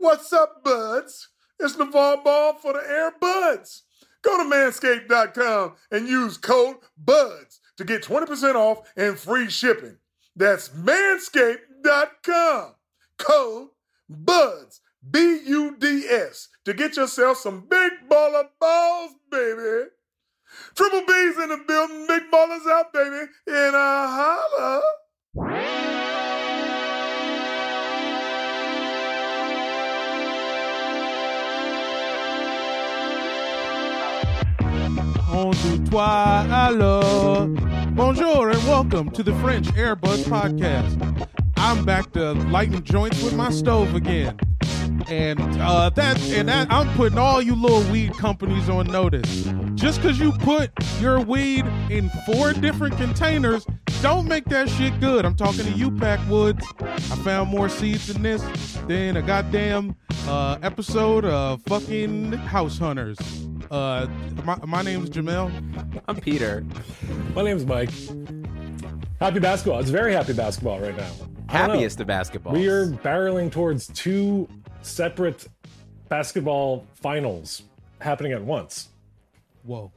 What's up, buds? It's LaVar Ball for the Air Buds. Go to manscaped.com and use code BUDS to get 20% off and free shipping. That's manscaped.com. Code BUDS, B U D S, to get yourself some big baller balls, baby. Triple B's in the building, big ballers out, baby, and a holla. Bonjour and welcome to the French Airbuds Podcast. I'm back to lighting joints with my stove again. And uh, that and that I'm putting all you little weed companies on notice. Just because you put your weed in four different containers, don't make that shit good. I'm talking to you, Backwoods. I found more seeds in this than a goddamn uh, episode of fucking House Hunters. Uh, my, my name's Jamel. I'm Peter. My name's Mike. Happy basketball. It's very happy basketball right now. Happiest of basketball. We are barreling towards two separate basketball finals happening at once. Whoa.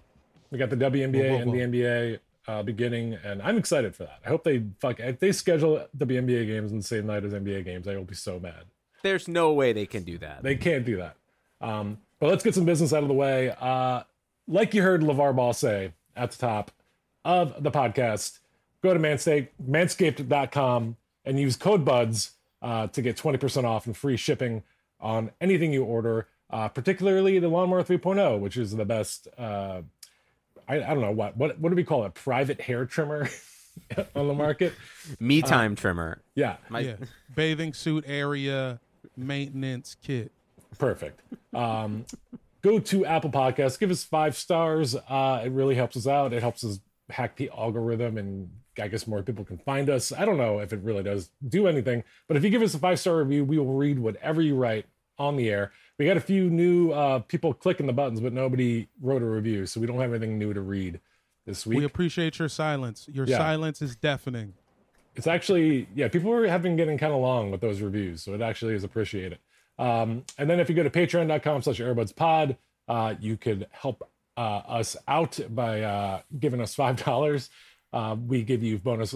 We got the WNBA Whoa, whoa, whoa. and the NBA uh, beginning, and I'm excited for that. I hope they fuck if they schedule WNBA games on the same night as NBA games. I will be so mad. There's no way they can do that. They can't do that. Um, but let's get some business out of the way. Uh, like you heard LaVar Ball say at the top of the podcast, go to Manscaped, manscaped.com and use code BUDS uh, to get 20% off and free shipping on anything you order, uh, particularly the Lawnmower 3.0, which is the best. Uh, I, I don't know what what what do we call it? Private hair trimmer on the market. Me Uh, time trimmer. Yeah, yeah. Bathing suit area maintenance kit. Perfect. Um, go to Apple Podcasts, give us five stars. Uh, it really helps us out. It helps us hack the algorithm, and I guess more people can find us. I don't know if it really does do anything, but if you give us a five star review, we will read whatever you write on the air. We got a few new uh, people clicking the buttons, but nobody wrote a review, so we don't have anything new to read this week. We appreciate your silence. Your Yeah. silence is deafening. it's actually yeah people have been getting kind of long with those reviews so it actually is appreciated um, and then if you go to patreon.com slash airbuds pod uh, you could help uh, us out by uh, giving us five dollars. Uh, we give you bonus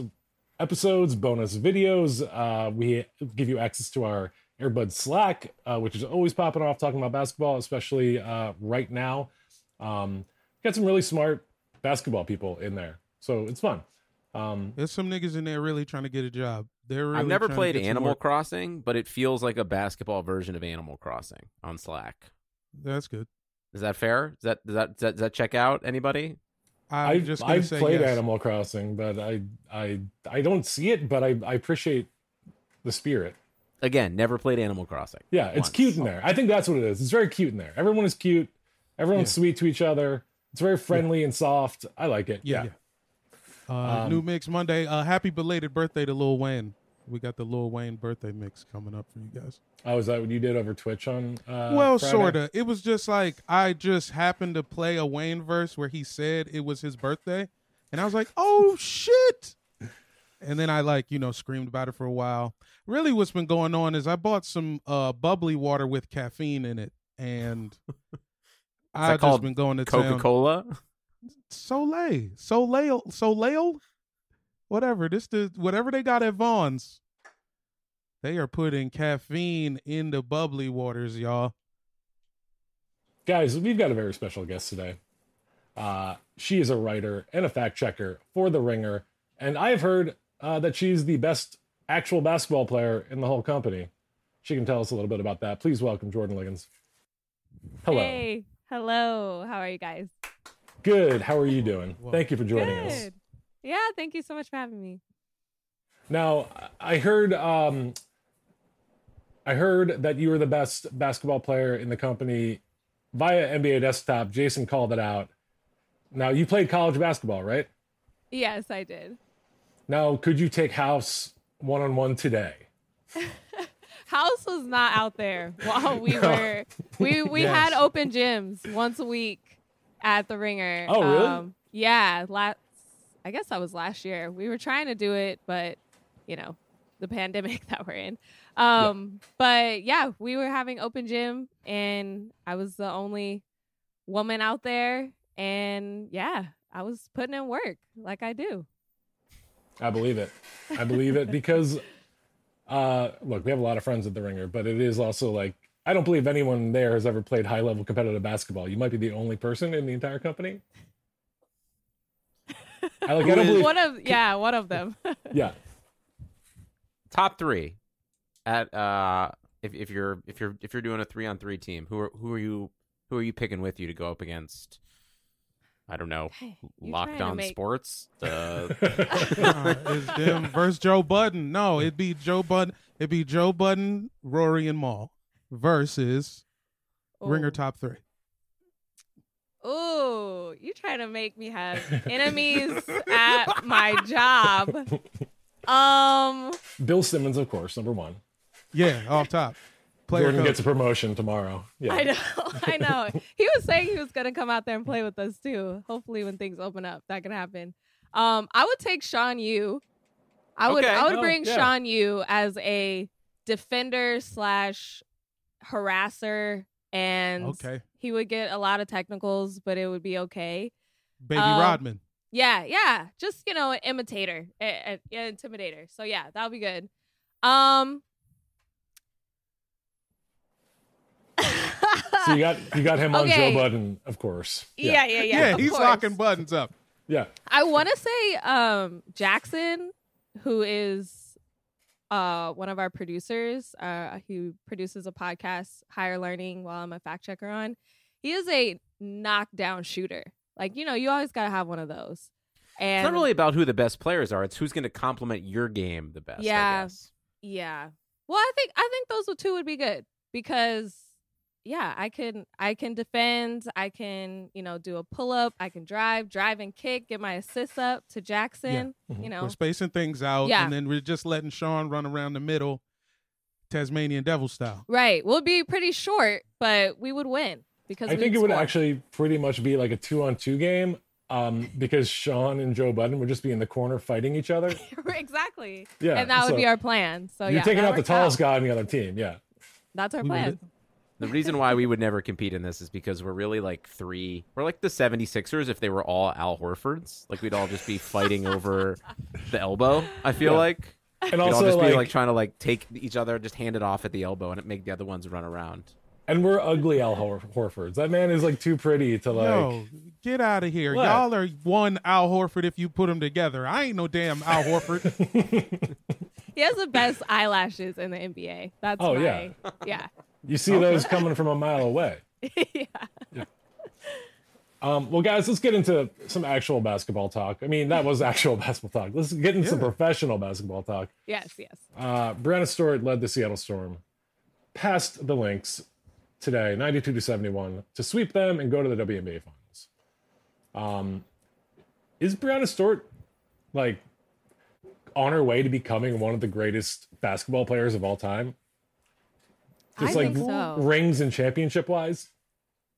episodes bonus videos. Uh, we give you access to our airbud slack uh, which is always popping off talking about basketball especially uh, right now. Um, got some really smart basketball people in there. So it's fun. Um, There's some niggas in there really trying to get a job. They're really I've never played Animal work. Crossing, but it feels like a basketball version of Animal Crossing on Slack. That's good. Is that fair? Does that does that does that, does that check out anybody? I'm I've, just I've say played yes. Animal Crossing, but I I I don't see it, but I, I appreciate the spirit. Again, never played Animal Crossing. Yeah, it's cute in there. I think that's what it is. It's very cute in there. Everyone is cute. Everyone's Yeah. sweet to each other. It's very friendly and soft. I like it. Yeah. Yeah. Uh, Um, new mix Monday. Uh, happy belated birthday to Lil Wayne. We got the Lil Wayne birthday mix coming up for you guys. Oh, is that what you did over Twitch on? Uh, well, Friday? sorta. It was just like I just happened to play a Wayne verse where he said it was his birthday, and I was like, "Oh shit!" And then I like you know screamed about it for a while. Really, what's been going on is I bought some uh, bubbly water with caffeine in it, and I've just been going to Coca town. Cola. Soleil, Soleil, Soleil, whatever. This the whatever they got at Vons. They are putting caffeine in the bubbly waters, y'all. Guys, we've got a very special guest today. Uh, she is a writer and a fact checker for The Ringer, and I've heard uh, that she's the best actual basketball player in the whole company. She can tell us a little bit about that. Please welcome Jordan Ligons. Hello. Hey, hello. How are you guys? Good. How are you doing? Thank you for joining us. Good. Yeah, thank you so much for having me. Now, I heard um, I heard that you were the best basketball player in the company via NBA Desktop. Jason called it out. Now, you played college basketball, right? Yes, I did. Now, could you take House one on one today? House was not out there while we No. were we we Yes. had open gyms once a week at the Ringer. Oh, really? Um, yeah, last I guess that was last year. We were trying to do it, but you know, the pandemic that we're in. Um, but yeah, we were having open gym and I was the only woman out there and yeah, I was putting in work like I do. I believe it. I believe it because, uh, look, we have a lot of friends at the Ringer, but it is also like I don't believe anyone there has ever played high level competitive basketball. You might be the only person in the entire company. I like. I don't believe. one of yeah, one of them. Yeah. Top three at uh if if you're if you're if you're doing a three on three team, who are who are you who are you picking with you to go up against? I don't know. you Locked on make- sports. The Nah, it's them versus Joe Budden. No, it'd be Joe Budden. It'd be Joe Budden, Rory, and Mal versus Ringer top three. Ooh, you trying to make me have enemies at my job. Um, Bill Simmons, of course, number one. Yeah, off top. Player Jordan coach. gets a promotion tomorrow. Yeah. I know, I know. He was saying he was gonna come out there and play with us too. Hopefully, when things open up, that can happen. Um, I would take Sean Yoo. I would, Okay. I would Oh, bring yeah. Sean Yoo as a defender slash harasser, and Okay. he would get a lot of technicals, but it would be okay. Baby Um, Rodman. Yeah, yeah. Just you know, an imitator, an intimidator. So yeah, that'll be good. Um, So you got you got him on Joe Budden, of course. yeah, yeah, yeah. Yeah, of he's course. locking buttons up. Yeah. I want to say um Jackson, who is uh one of our producers. Uh, he produces a podcast, Higher Learning, while I'm a fact checker on. He is a knockdown shooter. Like you know, you always gotta have one of those. And it's not really about who the best players are. It's who's going to complement your game the best. I Yeah. Yeah. Well, I think I think those two would be good because yeah, I can I can defend, I can, you know, do a pull up, I can drive, drive and kick, get my assists up to Jackson, you know. We're spacing things out, Yeah. and then we're just letting Sean run around the middle, Tasmanian Devil style. Right. We'll be pretty short, but we would win because I think would it would actually pretty much be like a two on two game. um, because Sean and Joe Budden would just be in the corner fighting each other. exactly. Yeah, and that would be our plan. So You're yeah, taking out the tallest out. guy on the other team. Yeah. That's our We plan. would've- The reason why we would never compete in this is because we're really like three. We're like the 76ers if they were all Al Horfords. Like we'd all just be fighting over the elbow, I feel Yeah. like. And we'd all also, just be like- like trying to like take each other, just hand it off at the elbow and it make the other ones run around. And we're ugly Al Hor- Horfords. That man is like too pretty to like. Yo, get out of here. What? Y'all are one Al Horford if you put them together. I ain't no damn Al Horford. He has the best eyelashes in the NBA. That's Oh, my, yeah. yeah. You see those coming from a mile away. yeah. Um, well, guys, let's get into some actual basketball talk. I mean, that was actual basketball talk. Let's get into some professional basketball talk. Yes, yes. Uh, Breanna Stewart led the Seattle Storm past the Lynx today, 92 to 71, to sweep them and go to the WNBA Finals. Um, is Breanna Stewart like on her way to becoming one of the greatest basketball players of all time? I Just like think so. rings and championship wise.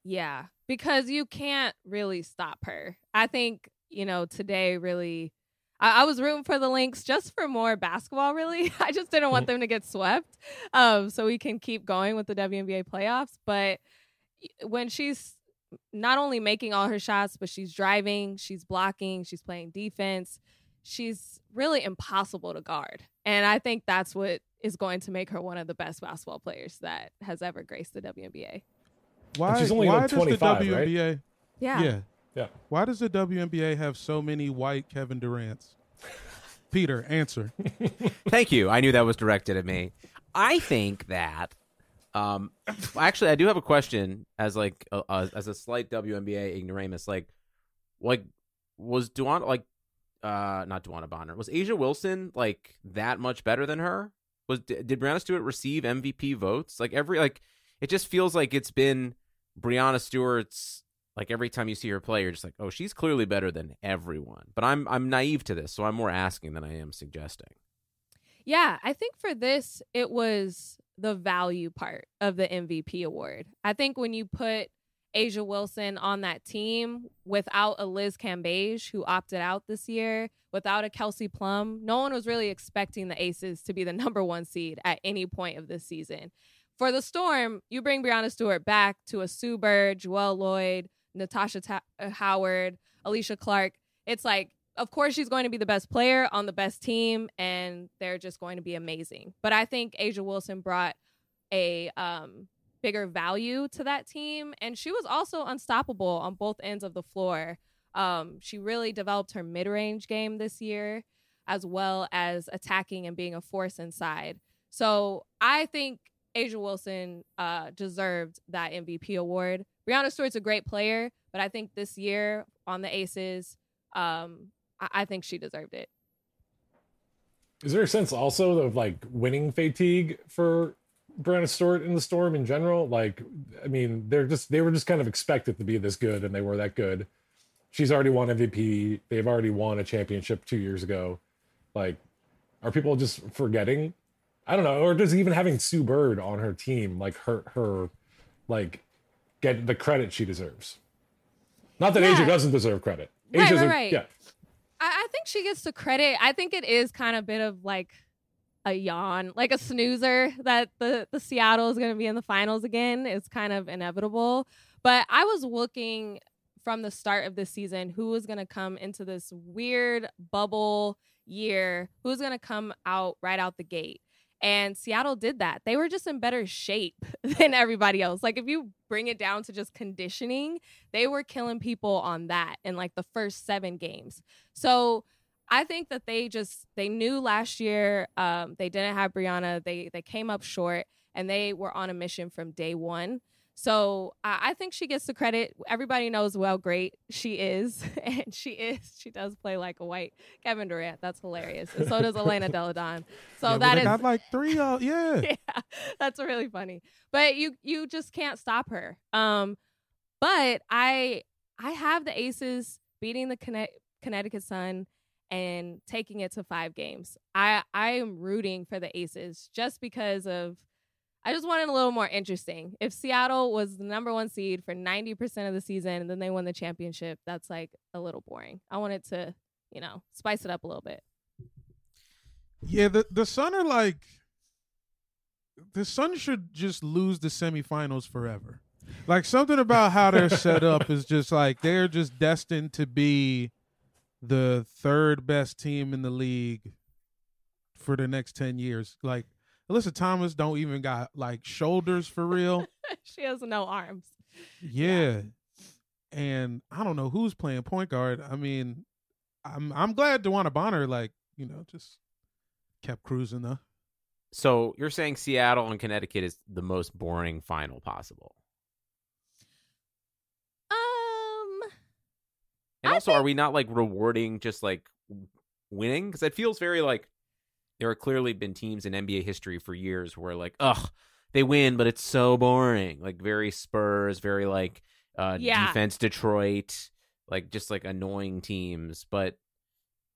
Yeah, because you can't really stop her. I think, you know, today really, I, I was rooting for the Lynx just for more basketball, really. I just didn't want them to get swept um, so we can keep going with the WNBA playoffs. But when she's not only making all her shots, but she's driving, she's blocking, she's playing defense, she's really impossible to guard. And I think that's what is going to make her one of the best basketball players that has ever graced the WNBA. Why, she's only why like does 25, the right? WNBA? Yeah. Yeah. Yeah. Why does the WNBA have so many white Kevin Durant's? Peter, answer. Thank you. I knew that was directed at me. I think that um actually I do have a question as like a, a, as a slight WNBA ignoramus like like was DeWanna like uh not DeWanna Bonner was A'ja Wilson like that much better than her? Was did Breanna Stewart receive MVP votes? Like every like it just feels like it's been Breanna Stewart's like every time you see her play, you're just like, oh, she's clearly better than everyone. But I'm I'm naive to this, so I'm more asking than I am suggesting. Yeah, I think for this, it was the value part of the MVP award. I think when you put A'ja Wilson on that team without a Liz Cambage who opted out this year, without a Kelsey Plum, no one was really expecting the Aces to be the number one seed at any point of this season. For the Storm, you bring Breanna Stewart back to a Sue Bird, Jewell Loyd, Natasha Ta- uh, Howard, Alysha Clark. It's like, of course, she's going to be the best player on the best team, and they're just going to be amazing. But I think A'ja Wilson brought a um, bigger value to that team, and she was also unstoppable on both ends of the floor. Um, she really developed her mid range game this year, as well as attacking and being a force inside. So I think A'ja Wilson uh, deserved that MVP award. Breanna Stewart's a great player, but I think this year on the Aces, um, I-, I think she deserved it. Is there a sense also of like winning fatigue for Breanna Stewart in the Storm in general? Like, I mean, they're just they were just kind of expected to be this good, and they were that good. She's already won MVP. They've already won a championship two years ago. Like, are people just forgetting? I don't know, or just even having Sue Bird on her team, like her her, like, get the credit she deserves. Not that Yeah. A'ja doesn't deserve credit. Right, A'ja's right, a- right. yeah. I, I think she gets the credit. I think it is kind of a bit of like a yawn, like a snoozer that the the Seattle is going to be in the finals again. is kind of inevitable. But I was looking from the start of this season who was going to come into this weird bubble year, who's going to come out right out the gate. And Seattle did that. They were just in better shape than everybody else. Like if you bring it down to just conditioning, they were killing people on that in like the first 7 games. So I think that they just they knew last year um, they didn't have Breanna. They they came up short and they were on a mission from day one. So I I think she gets the credit. Everybody knows well great she is, and she is. She does play like a white Kevin Durant. That's hilarious. And so does Elena Delle Donne. So Yeah, that is got like three. Uh, yeah. yeah, that's really funny. But you you just can't stop her. Um, but I I have the Aces beating the Conne- Connecticut Sun and taking it to five games. I I am rooting for the Aces just because of I just wanted a little more interesting. If Seattle was the number one seed for 90% of the season and then they won the championship, that's like a little boring. I wanted to, you know, spice it up a little bit. Yeah, the the Sun are like the Sun should just lose the semifinals forever. Like something about how they're set up is just like they're just destined to be the third best team in the league for the next 10 years. Like Alyssa Thomas don't even got like shoulders for real. she has no arms. Yeah. And I don't know who's playing point guard. I mean, I'm I'm glad DeWanna Bonner like, you know, just kept cruising though. So you're saying Seattle and Connecticut is the most boring final possible. Um And also, are we not like rewarding just like winning? Because it feels very like there have clearly been teams in NBA history for years where like, ugh, they win, but it's so boring. Like very Spurs, very like uh Yeah. defense Detroit, like just like annoying teams. But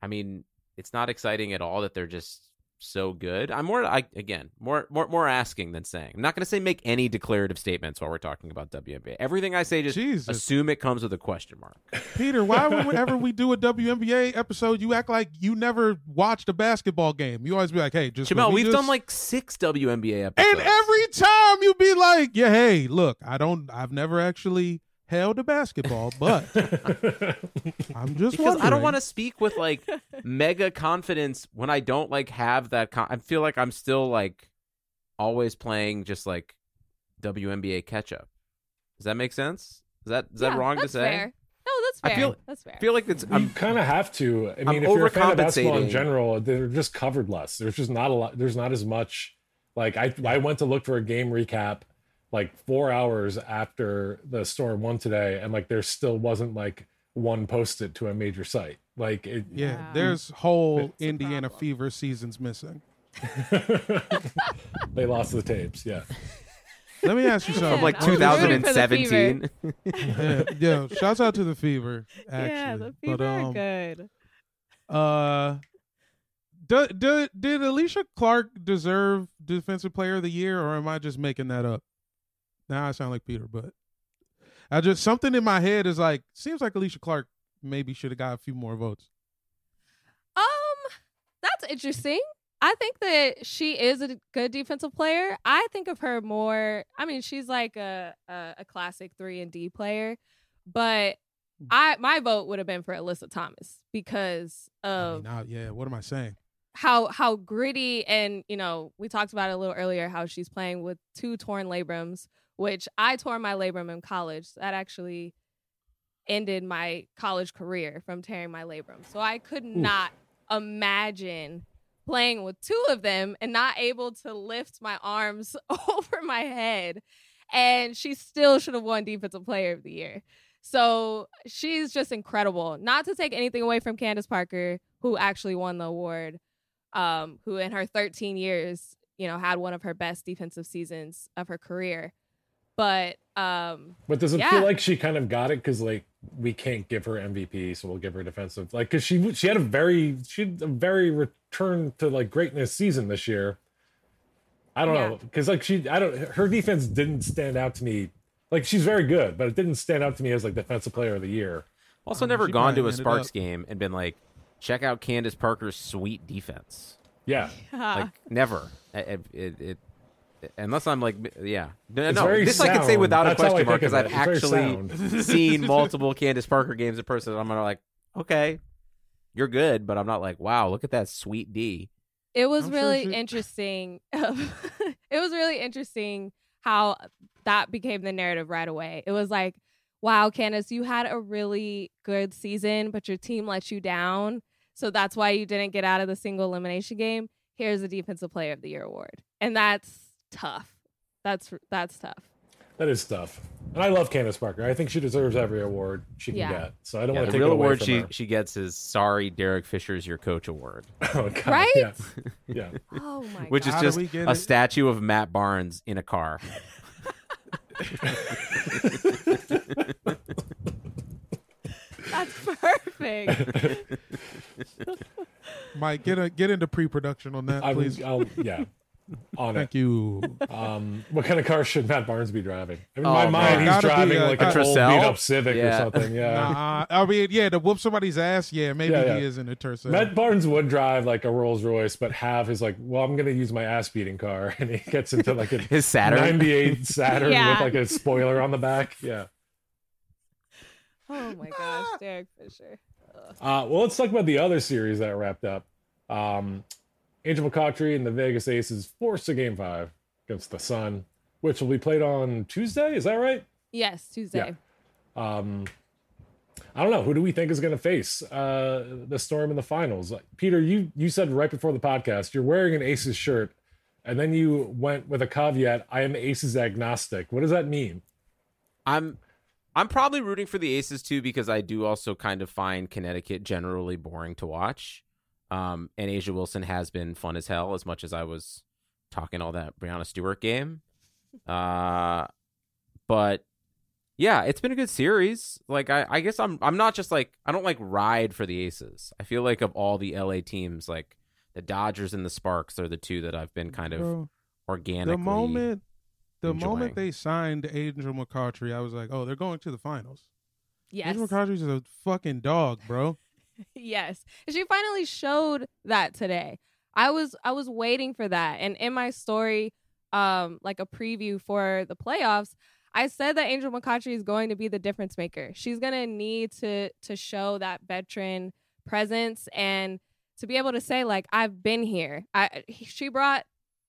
I mean, it's not exciting at all that they're just so good. I'm more I again, more more more asking than saying. I'm not gonna say make any declarative statements while we're talking about WNBA. Everything I say just Jesus. assume it comes with a question mark. Peter, why whenever we do a WNBA episode, you act like you never watched a basketball game. You always be like, "Hey, just Jamel, me we've just- done like six WNBA episodes. And every time you be like, "Yeah, hey, look, I don't, I've never actually held a basketball, but I'm just because I don't want to speak with like mega confidence when I don't like have that. Con- I feel like I'm still like always playing just like WNBA catch up. Does that make sense? Is that is that Yeah, wrong to say? fair. No, that's fair. I feel that's fair. feel like it's You I'm kind of have to. I I'm mean, if you're a fan of basketball in general, they're just covered less. There's just not a lot. There's not as much. Like I, I went to look for a game recap, like four hours after the storm won today, and like there still wasn't like one posted to a major site. Like it, Yeah, Wow. there's whole It's Indiana. Fever seasons missing. they lost the tapes. Yeah. Let me ask you something. from like I was rooting for the 2017. yeah, yeah, shouts out to the Fever. Actually, yeah, the but fever are um, good. uh, do, do, did Alysha Clark deserve Defensive Player of the Year, or am I just making that up? Now I sound like Peter, but I just something in my head is like seems like Alysha Clark maybe should have got a few more votes. Um, that's interesting. I think that she is a good defensive player. I think of her more. I mean, she's like a a, a classic three and D player, but I my vote would have been for Alyssa Thomas because I of mean, now, yeah, what am I saying? how how gritty and you know we talked about it a little earlier how she's playing with two torn labrums, which I tore my labrum in college. That actually ended my college career from tearing my labrum. So I could not imagine playing with two of them and not able to lift my arms over my head. And she still should have won Defensive Player of the Year. So she's just incredible. Not to take anything away from Candace Parker, who actually won the award, um, who in her 13 years, you know, had one of her best defensive seasons of her career. But um, But does it Yeah. feel like she kind of got it because like we can't give her MVP, so we'll give her defensive? Like because she she had a very she had a very return to like greatness season this year. I don't Yeah. know because like she I don't her defense didn't stand out to me. Like she's very good, but it didn't stand out to me as like defensive player of the year. Also, Um, never gone to a Sparks up- game and been like, check out Candace Parker's sweet defense. Yeah, Like never. It, it, it, unless I'm like, yeah, no, It's no. very This I can say without a That's how I question mark because I've it. Actually seen multiple Candace Parker games in person. I'm gonna like, okay, you're good, but I'm not like, wow, look at that sweet D. it was I'm sure really she- interesting. it was really interesting how that became the narrative right away. It was like, wow, Candace, you had a really good season, but your team let you down. So that's why you didn't get out of the single elimination game. Here's the defensive player of the year award. And that's tough. That's that's tough. that is tough. And I love Candace Parker. I think she deserves every award she can Yeah. get. So I don't Yeah, want to take real it away award from she her. she gets is sorry, Derek Fisher's your coach award, Oh, God, Right? Yeah. yeah. Oh my which god. How is just a it? statue of Matt Barnes in a car. That's perfect. Mike, get a get into pre-production on that, I please. I'll, yeah. On Thank it. you. Um, what kind of car should Matt Barnes be driving? In Oh, my man. mind, he's Gotta driving a- like a an old beat up Civic Yeah. or something. Yeah. Nah, I mean, yeah, to whoop somebody's ass. Yeah, maybe Yeah, yeah. he is in a Tercel. Matt Barnes would drive like a Rolls Royce, but have his like, well, I'm gonna use my ass beating car, and he gets into like a His Saturn. '98 Saturn Yeah. with like a spoiler on the back. Yeah. Oh my gosh, Derek Fisher. Uh, well, let's talk about the other series that wrapped up. Um, Angel McCoughtry and the Vegas Aces forced to Game Five against the Sun, which will be played on Tuesday. Is that right? Yes, Tuesday. Yeah. Um, I don't know. Who do we think is going to face uh, the Storm in the finals? Peter, you you said right before the podcast you're wearing an Aces shirt, and then you went with a caveat: "I am Aces agnostic." What does that mean? I'm I'm probably rooting for the Aces too because I do also kind of find Connecticut generally boring to watch. Um, and A'ja Wilson has been fun as hell as much as I was talking all that Breanna Stewart game. Uh, but yeah, it's been a good series. Like I, I guess I'm I'm not just like I don't like ride for the Aces. I feel like of all the LA teams, like the Dodgers and the Sparks are the two that I've been kind of Bro, organically. the moment, the enjoying. moment they signed Angel McCoughtry, I was like, oh, they're going to the finals. Yes. Angel McCoughtry's a fucking dog, bro. yes. She finally showed that today. I was I was waiting for that. And in my story, um, like a preview for the playoffs, I said that Angel McCoughtry is going to be the difference maker. She's gonna need to to show that veteran presence and to be able to say, like, I've been here. I she brought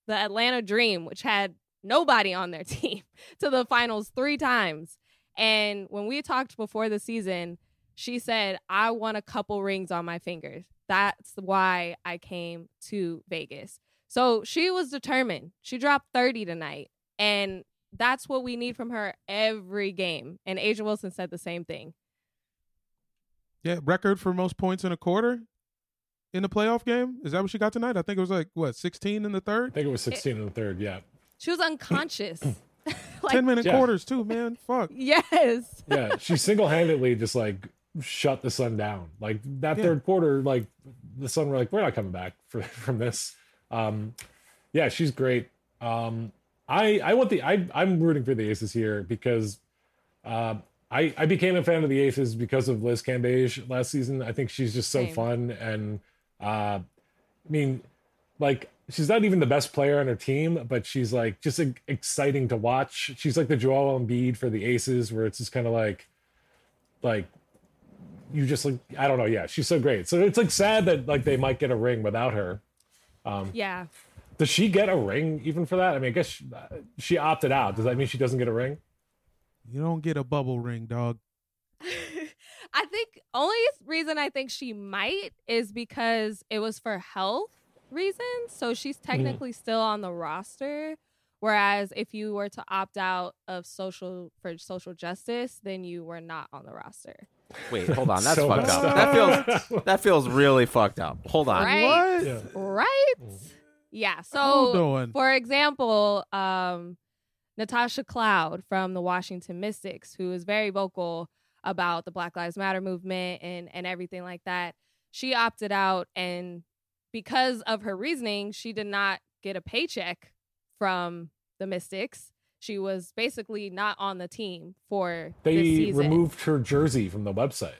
the Atlanta Dream, which had nobody on their team, to the finals three times. And when we talked before the season, she said, I want a couple rings on my fingers. That's why I came to Vegas. So she was determined. She dropped 30 tonight. And that's what we need from her every game. And A'ja Wilson said the same thing. Yeah, record for most points in a quarter in the playoff game. Is that what she got tonight? I think it was like what, sixteen in the third. I think it was 16 in the third. Yeah. She was unconscious. like, Ten minute Yeah. quarters too, man. Fuck. Yes. yeah, she single handedly just like shut the sun down. Like that Yeah. third quarter, like the sun were like, we're not coming back for, from this. Um, yeah, she's great. Um, I I want the I I'm rooting for the Aces here because uh, I I became a fan of the Aces because of Liz Cambage last season. I think she's just so Same. fun and uh, I mean, like she's not even the best player on her team, but she's like just e- exciting to watch. She's like the Joel Embiid for the Aces, where it's just kind of like, like you just like I don't know. Yeah, she's so great. So it's like sad that like they might get a ring without her. Um, Yeah. does she get a ring even for that? I mean, I guess she, she opted out. Does that mean she doesn't get a ring? You don't get a bubble ring, dog. I think only reason I think she might is because it was for health reasons. So she's technically still on the roster. Whereas if you were to opt out of social for social justice, then you were not on the roster. Wait, hold on. That's So fucked up. up. That feels that feels really fucked up. Hold on. Right? What? Yeah. Right? Yeah. So for example, um, Natasha Cloud from the Washington Mystics, who is very vocal about the Black Lives Matter movement and, and everything like that, she opted out. And because of her reasoning, she did not get a paycheck from the Mystics. She was basically not on the team for this They season. removed her jersey from the website.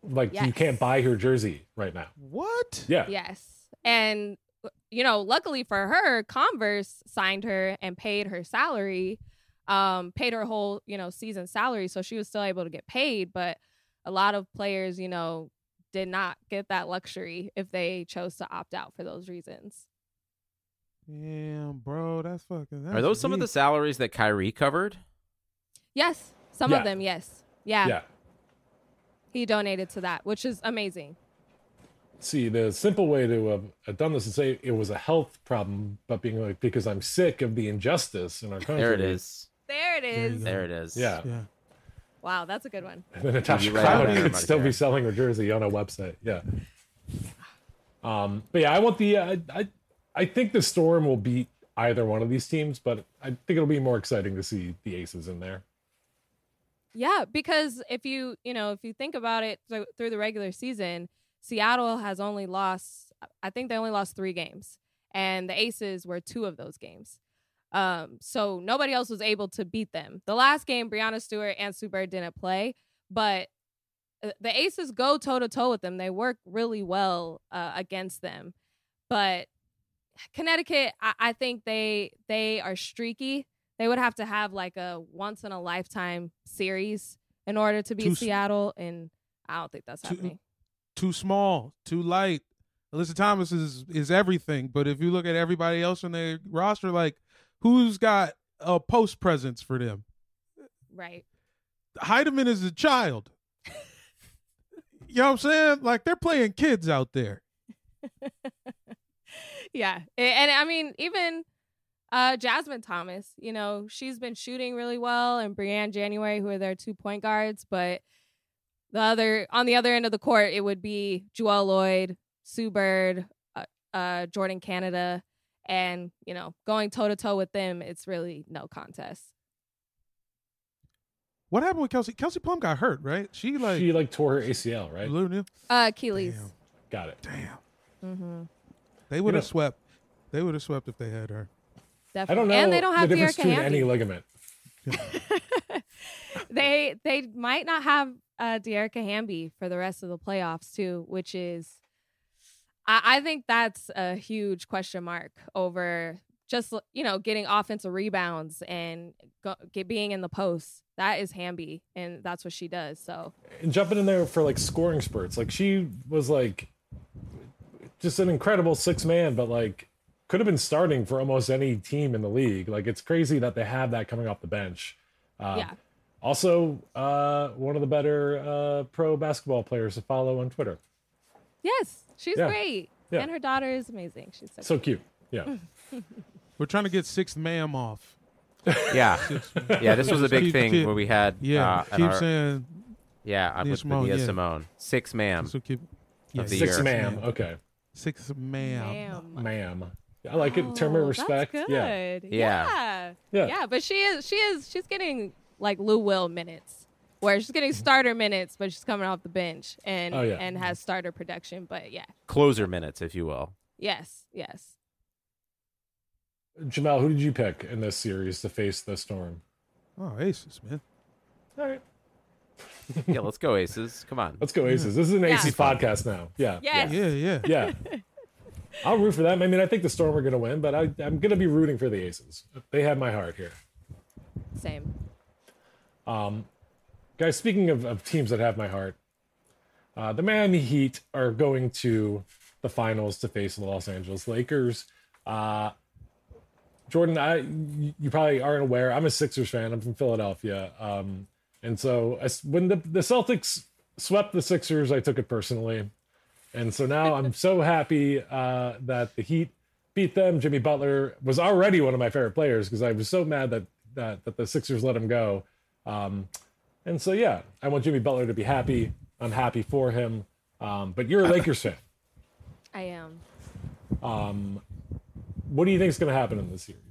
Like you can't buy her jersey right now. What? Yeah. Yes. And you know, luckily for her, Converse signed her and paid her salary, um, paid her whole, you know, season salary. So she was still able to get paid. But a lot of players, you know, did not get that luxury if they chose to opt out for those reasons. Damn, bro, that's fucking. That's Are those some of the salaries that Kyrie covered? Yes. Some Yeah. of them, yes. Yeah, Yeah. He donated to that, which is amazing. See, the simple way to have have done this is say it was a health problem, but being like because I'm sick of the injustice in our country. There it is. There it is. There you is. go. There it is. Yeah. Yeah. Wow, that's a good one. And then Natasha right Cloud about could that, still be selling her jersey on a website. Yeah. Um, but yeah, I want the. Uh, I I think the Storm will beat either one of these teams, but I think it'll be more exciting to see the Aces in there. Yeah, because if you you know if you think about it th- through the regular season, Seattle has only lost. I think they only lost three games, and the Aces were two of those games. Um, so nobody else was able to beat them. The last game, Breanna Stewart and Bird didn't play, but uh, the Aces go toe to toe with them. They work really well uh, against them, but Connecticut, I, I think they they are streaky. They would have to have like a once in a lifetime series in order to beat Too Seattle, and I don't think that's Too- happening. Too small, too light. Alyssa Thomas is is everything, but if you look at everybody else on their roster, like who's got a post presence for them? Right. Heidemann is a child. you know what I'm saying? Like they're playing kids out there. yeah and i mean even uh jasmine thomas you know she's been shooting really well and briann january who are their two point guards but the other on the other end of the court it would be jewell loyd sue bird uh, uh jordan canada and you know going toe to toe with them it's really no contest What happened with Kelsey? Kelsey Plum got hurt, right? She like she like tore her ACL, right? Literally. uh achilles Got it. Damn. mm-hmm. They would have know- swept. They would have swept if they had her. definitely I don't know and they don't have the difference Dearica between any ligament. they they might not have uh Dearica Hamby for the rest of the playoffs too, which is I, I think that's a huge question mark over just you know getting offensive rebounds and go, get, being in the post. That is Hamby, and that's what she does. So and jumping in there for like scoring spurts. Like she was like just an incredible six man, but like could have been starting for almost any team in the league. Like it's crazy that they have that coming off the bench. Uh, yeah, Also, uh, one of the better uh, pro basketball players to follow on Twitter. yes, she's Yeah. great, Yeah. and her daughter is amazing. She's so, So cute. Yeah. We're trying to get sixth ma'am off. Yeah, yeah. This was a big Keep- thing keep- where we had Yeah, uh, at keep our- saying yeah Nia with Simone, Nia yeah. Simone six ma'am so keep yeah, of the Six year. ma'am. Okay. Sixth ma'am. Damn. Ma'am. I like it. Term of Oh, respect. That's Yeah. good. Yeah. yeah. Yeah. But she is she is she's getting like Lou Will minutes. Where she's getting starter minutes, but she's coming off the bench and Oh, yeah. and has starter production. But yeah. closer minutes, if you will. Yes, yes. Jamel, who did you pick in this series to face the storm? Oh, aces, man. All right. Yeah, let's go Aces. Come on. Let's go Aces. This is an Yeah. Aces podcast now. Yeah. Yes. Yeah, yeah. Yeah. I'll root for them. I mean, I think the Storm are going to win, but I, I'm going to be rooting for the Aces. They have my heart here. Same. Um, guys, speaking of, of teams that have my heart, uh, the Miami Heat are going to the finals to face the Los Angeles Lakers. Uh, Jordan, I you you probably aren't aware. I'm a Sixers fan. I'm from Philadelphia, um, and so I when the the Celtics swept the Sixers, I took it personally, and so now I'm so happy uh, that the Heat beat them. Jimmy Butler was already one of my favorite players because I was so mad that that that the Sixers let him go. Um, and so yeah, I want Jimmy Butler to be happy. I'm happy for him. Um, but you're a Lakers fan. I am. Um, what do you think is going to happen in this series?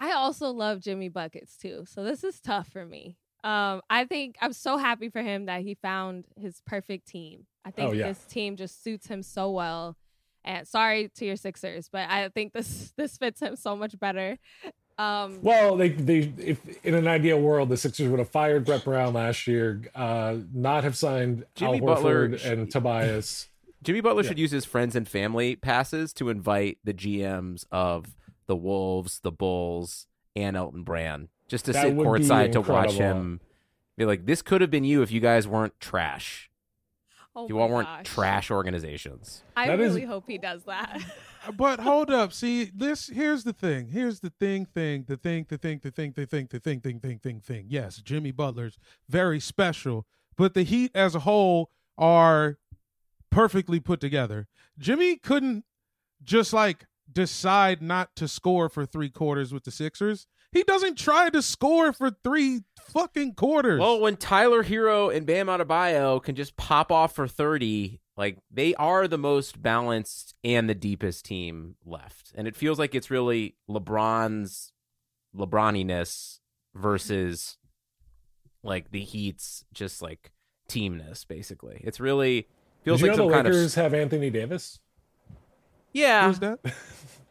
I also love Jimmy Buckets too. So this is tough for me. Um, I think I'm so happy for him that he found his perfect team. I think Oh, yeah. this team just suits him so well. And sorry to your Sixers, but I think this this fits him so much better. Um, Well, they they if in an ideal world, the Sixers would have fired Brett Brown last year, uh, not have signed Jimmy Al Butler Horford sh- and Tobias. Jimmy Butler Yeah. should use his friends and family passes to invite the GMs of the Wolves, the Bulls, and Elton Brand just to That sit courtside to watch him. Be like, this could have been you if you guys weren't trash. oh you all weren't gosh. trash organizations. I That is- really hope he does that. But hold up, see this. Here's the thing. Here's the thing. Thing. The thing. The thing. The thing. The thing. The thing. Thing. Thing. Thing. Thing. Yes, Jimmy Butler's very special, but the Heat as a whole are perfectly put together. Jimmy couldn't just like decide not to score for three quarters with the Sixers. He doesn't try to score for three fucking quarters. Well, when Tyler Herro and Bam Adebayo can just pop off for 30, like they are the most balanced and the deepest team left. And it feels like it's really LeBron's LeBroniness versus like the Heat's just like teamness basically. It's really feels Did you like know some the kind Lakers of have Anthony Davis? Yeah. Who's that?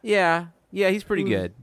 Yeah, yeah, he's pretty good.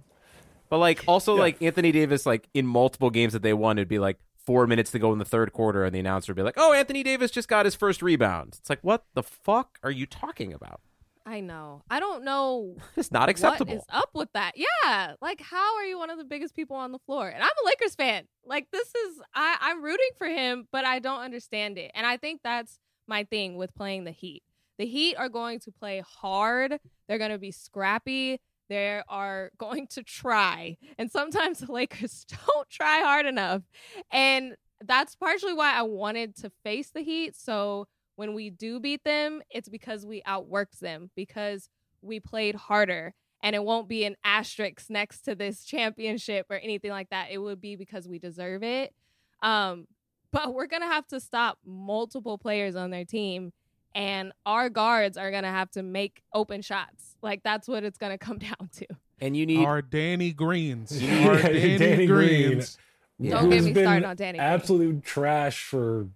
But like, also like Anthony Davis, like in multiple games that they won, it'd be like four minutes to go in the third quarter, and the announcer would be like, "Oh, Anthony Davis just got his first rebound." It's like, what the fuck are you talking about? I know. I don't know. It's not acceptable. What is up with that? Yeah. Like, how are you one of the biggest people on the floor? And I'm a Lakers fan. Like, this is, I, I'm rooting for him, but I don't understand it. And I think that's my thing with playing the Heat. The Heat are going to play hard, they're going to be scrappy. They are going to try. And sometimes the Lakers don't try hard enough. And that's partially why I wanted to face the Heat. So when we do beat them, it's because we outworked them, because we played harder. And it won't be an asterisk next to this championship or anything like that. It would be because we deserve it. Um, but we're going to have to stop multiple players on their team. And our guards are going to have to make open shots. Like, that's what it's going to come down to. And you need Our Danny Greens. Yeah, Our Danny, Danny Green. Greens. Don't who's get me been started on Danny Green. Absolute trash for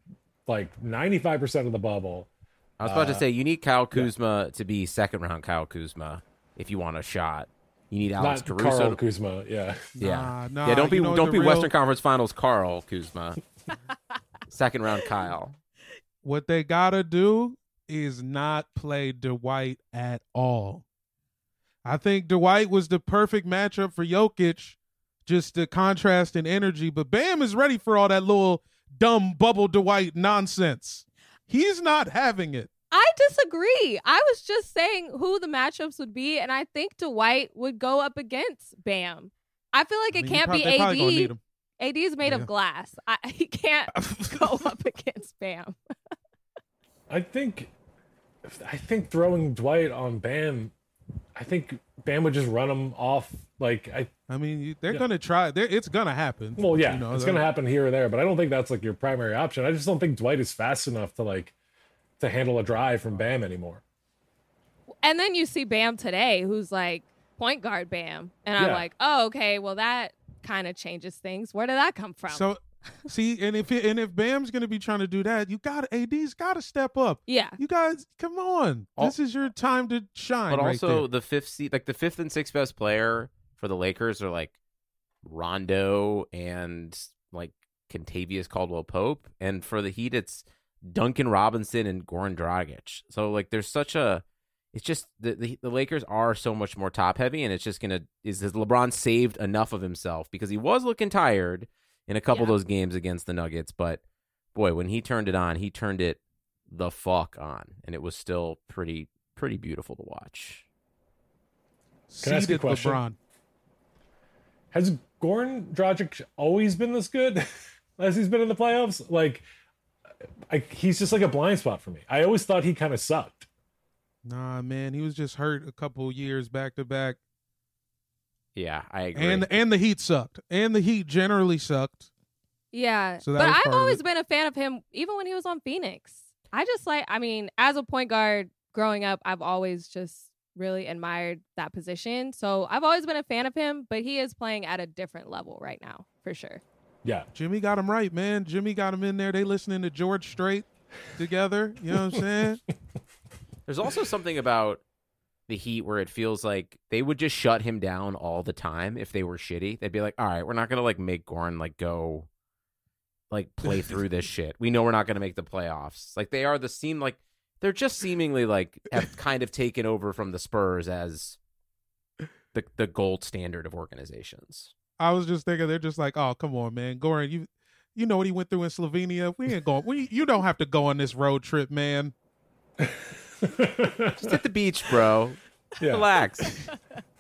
like 95% of the bubble. I was about to Uh, say you need Kyle Kuzma to be second round Kyle Kuzma if you want a shot. You need Alex Not Caruso. Carl to- Kuzma, yeah. yeah, Nah, nah, yeah. Don't be you know don't be real- Western Conference Finals Carl Kuzma. second round Kyle. What they gotta do is not play Dwight at all. I think Dwight was the perfect matchup for Jokic, just the contrast in energy. But Bam is ready for all that little dumb bubble Dwight nonsense. He's not having it. I disagree. I was just saying who the matchups would be, and I think Dwight would go up against Bam. I feel like I it mean, you can't probably be. AD. AD is made Yeah. of glass. I, he can't go up against Bam. I think I think throwing Dwight on Bam, I think Bam would just run him off. Like I, I mean, you- they're Yeah. gonna try. They're, it's gonna happen. well, yeah, You know, it's they're- gonna happen here or there, but I don't think that's like your primary option. I just don't think Dwight is fast enough to like to handle a drive from Bam anymore. And then you see Bam today, who's like point guard Bam, and I'm Yeah. like, oh, okay, well that kind of changes things. Where did that come from? So, see, and if it, and if Bam's gonna be trying to do that, you got to AD's got to step up. yeah, You guys, come on. Al- this is your time to shine. But right also there. the fifth seat, like the fifth and sixth best player for the Lakers are like Rondo and like Kentavious Caldwell Pope, and for the Heat it's Duncan Robinson and Goran Dragic. So like there's such a, it's just the the, the Lakers are so much more top heavy, and it's just gonna is has LeBron saved enough of himself because he was looking tired in a couple of those games against the Nuggets, but boy, when he turned it on, he turned it the fuck on, and it was still pretty pretty beautiful to watch. Can I ask you a question? LeBron. Has Goran Dragic always been this good as he's been in the playoffs? Like, I, he's just like a blind spot for me. I always thought he kind of sucked. Nah, man, he was just hurt a couple years back to back, Yeah, I agree. and and the Heat sucked, and the Heat generally sucked. yeah. So but I've always been a fan of him, even when he was on Phoenix. I just like, I mean, as a point guard growing up, I've always just really admired that position. So I've always been a fan of him, but he is playing at a different level right now, for sure. Yeah. Jimmy got him right, man. Jimmy got him in there. They listening to George Strait together. You know what I'm saying? There's also something about the Heat where it feels like they would just shut him down all the time if they were shitty. They'd be like, "All right, we're not gonna like make Gorn like go, like play through this shit. We know we're not gonna make the playoffs. Like they are the seem like they're just seemingly like have kind of taken over from the Spurs as the the gold standard of organizations. I was just thinking they're just like, oh, come on, man, Goran, you you know what he went through in Slovenia. We ain't going. We you don't have to go on this road trip, man. Just hit the beach, bro. Yeah. Relax.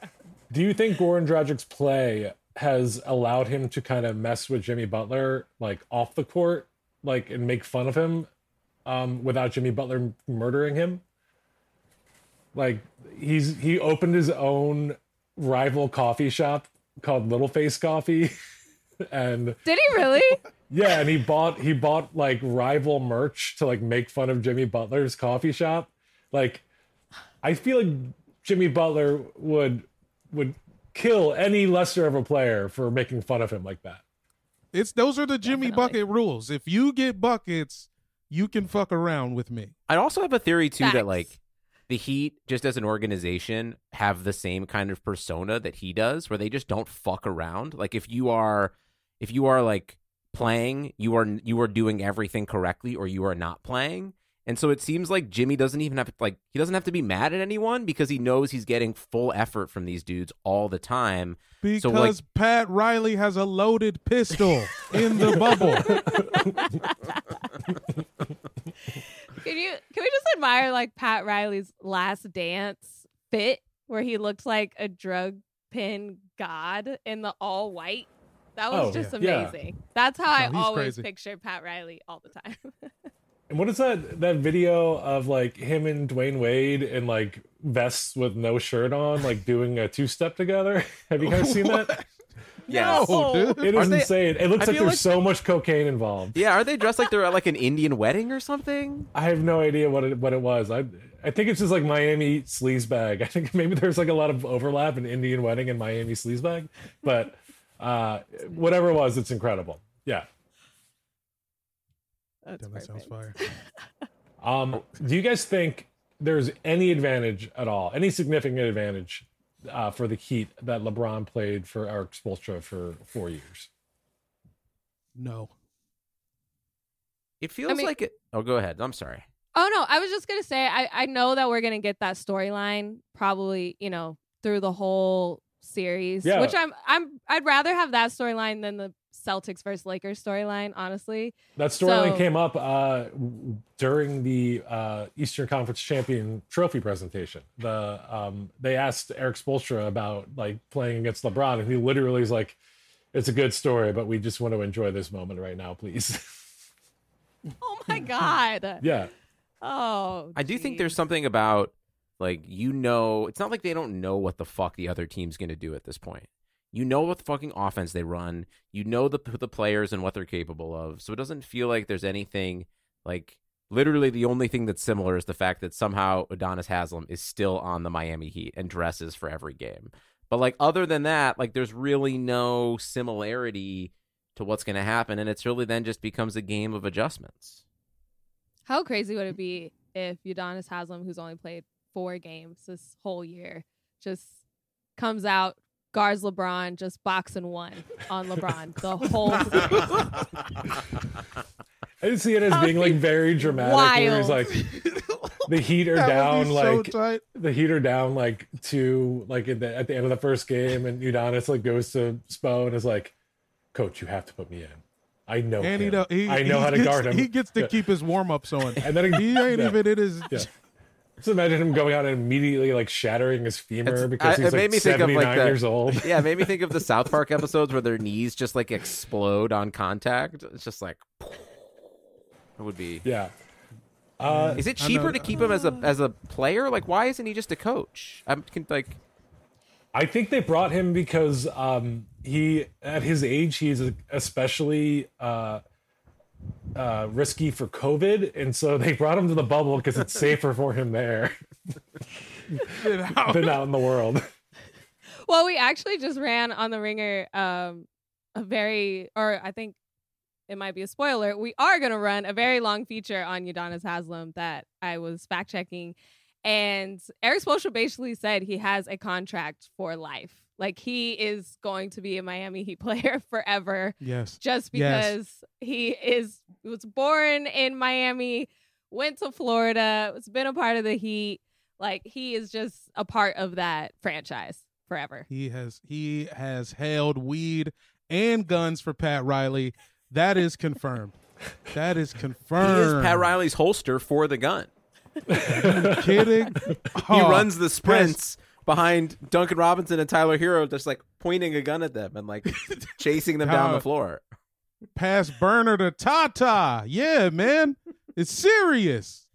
Do you think Goran Dragic's play has allowed him to kind of mess with Jimmy Butler, like off the court, like and make fun of him, um, without Jimmy Butler murdering him? Like he's he opened his own rival coffee shop called Little Face Coffee, and Did he really? yeah, and he bought he bought like rival merch to like make fun of Jimmy Butler's coffee shop. Like I feel like Jimmy Butler would would kill any lesser of a player for making fun of him like that. It's those are the Jimmy Definitely. bucket rules. If you get buckets, you can fuck around with me. I also have a theory too that like the Heat, just as an organization, have the same kind of persona that he does, where they just don't fuck around. Like if you are, if you are like playing, you are you are doing everything correctly, or you are not playing. And so it seems like Jimmy doesn't even have to like he doesn't have to be mad at anyone because he knows he's getting full effort from these dudes all the time. Because so like Pat Riley has a loaded pistol in the bubble. Can you can we just admire like Pat Riley's last dance fit where he looked like a drug pin god in the all white? That was Oh, just yeah. amazing. That's how I No, he's always crazy. picture Pat Riley all the time. And what is that that video of like him and Dwyane Wade in like vests with no shirt on, like doing a two step together? Have you guys seen that? Yes. No, dude. It Are they- insane. It looks I like there's like- so much cocaine involved. Yeah, are they dressed like they're at like an Indian wedding or something? I have no idea what it what it was. I I think it's just like Miami sleazebag. I think maybe there's like a lot of overlap in Indian wedding and Miami sleazebag, but uh, whatever it was, it's incredible. Yeah. That's Damn, that sounds fire. Um, do you guys think there's any advantage at all, any significant advantage uh, for the Heat that LeBron played for Erik Spoelstra for four years? No. It feels mean- like it. Oh, go ahead. I'm sorry. Oh no, I was just gonna say I I know that we're gonna get that storyline probably you know through the whole series, Yeah. which I'm I'm I'd rather have that storyline than the Celtics versus Lakers storyline, honestly. That storyline So- came up uh, during the uh, Eastern Conference Champion Trophy presentation. The um, they asked Erik Spoelstra about like playing against LeBron, and he literally is like, "It's a good story, but we just want to enjoy this moment right now, please." Oh my god. yeah, Oh. I do think there's something about like you know, it's not like they don't know what the fuck the other team's going to do at this point. You know what the fucking offense they run. You know the the players and what they're capable of. So it doesn't feel like there's anything like literally the only thing that's similar is the fact that somehow Udonis Haslam is still on the Miami Heat and dresses for every game. But like other than that, like there's really no similarity to what's going to happen and it's really then just becomes a game of adjustments. How crazy would it be if Udonis Haslam, who's only played four games this whole year, just comes out, guards LeBron, just boxing one on LeBron the whole. I did see it as being like very dramatic. Where he's like, the Heat are down so like tight. the Heat are down like two like at the, at the end of the first game, and Udonis like goes to Spo and is like, "Coach, you have to put me in. I know And he, him. do- he I know he how to gets- guard him." He gets to keep his warm ups on. And then he ain't yeah. even in his. Yeah. Just imagine him going out and immediately like shattering his femur It's- because he's it made like me think of, 79 like, the- years old. yeah, it made me think of the South Park episodes where their knees just like explode on contact. It's just like it would be. Yeah. Uh, Is it cheaper to keep him as a as a player? Like, why isn't he just a coach? I'm can, like, I think they brought him because um, he, at his age, he's especially uh, uh, risky for COVID, and so they brought him to the bubble because it's safer for him there than out in the world. well, we actually just ran on the ringer um a very or I think it might be a spoiler. We are gonna run a very long feature on Udonis Haslam that I was fact checking. And Erik Spoelstra basically said he has a contract for life. Like he is going to be a Miami Heat player forever. Yes. Just Yes. because he is was born in Miami, went to Florida, has been a part of the Heat. Like he is just a part of that franchise forever. He has he has held weed and guns for Pat Riley. That is confirmed. That is confirmed. he confirmed. is Pat Riley's holster for the gun. kidding? He Oh, runs the sprints behind Duncan Robinson and Tyler Herro, just like pointing a gun at them and like chasing them down the floor. pass burner to Tata. Yeah, man. It's serious.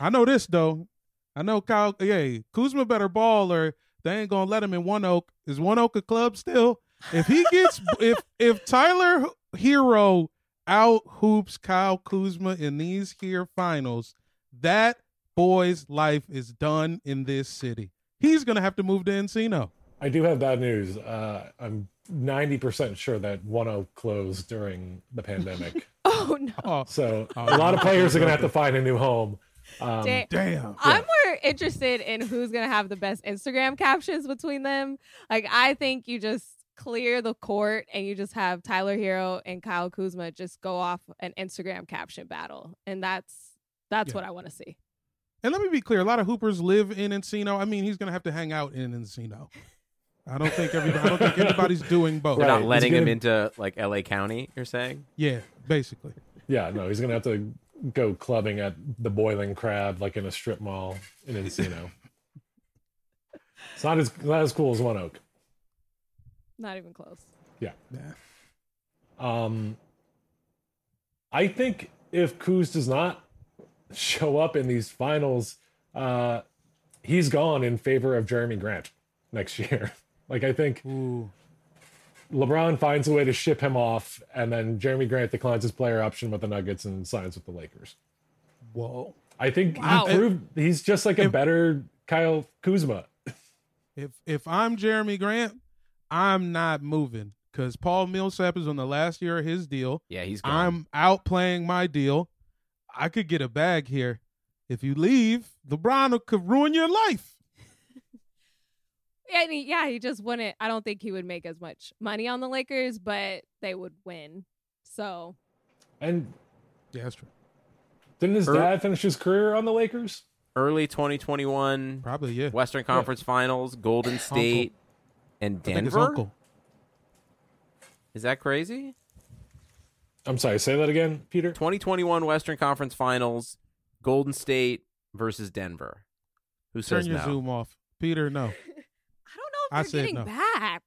I know this though. I know Kyle yeah, Kuzma better ball or they ain't gonna let him in one oak. Is one oak a club still? If he gets if if Tyler Herro out hoops Kyle Kuzma in these here finals, that boy's life is done in this city. He's gonna have to move to Encino. I do have bad news. Uh, I'm 90% sure that 1 closed during the pandemic. Oh no. Oh, So Oh, a lot of players are going to have to find a new home. Um, Da- Damn. I'm more interested in who's gonna have the best Instagram captions between them. Like, I think you just clear the court and you just have Tyler Herro and Kyle Kuzma just go off an Instagram caption battle, and that's that's Yeah. what I want to see. And let me be clear: a lot of hoopers live in Encino. I mean, he's gonna have to hang out in Encino. I don't think everybody. I don't think anybody's doing both. They're not he's letting him gonna- into like L.A. County. You're saying? Yeah, basically. Yeah, no, he's gonna have to go clubbing at the Boiling Crab, like in a strip mall in Encino. it's not as not as cool as One Oak. Not even close. Yeah. Yeah. Um, I think if Kuz does not show up in these finals, uh, he's gone in favor of Jerami Grant next year. like I think Ooh. LeBron finds a way to ship him off, and then Jerami Grant declines his player option with the Nuggets and signs with the Lakers. Whoa. I think Wow. he proved he's just like a If- better Kyle Kuzma. If if I'm Jerami Grant, I'm not moving because Paul Millsap is on the last year of his deal. Yeah, he's. Gone. I'm out playing my deal. I could get a bag here. If you leave, LeBron could ruin your life. Yeah, and he, yeah, he just wouldn't. I don't think he would make as much money on the Lakers, but they would win. So And Yeah, that's true. didn't his Er- dad finish his career on the Lakers? early 2021 Probably yeah. Western Conference Finals, Golden State, and I think it's Denver. uncle. Is that crazy? I'm sorry, say that again, Peter. 2021 Western Conference Finals, Golden State versus Denver. Who Turn says your no? zoom off, Peter. No, I don't know I if they're getting no. back.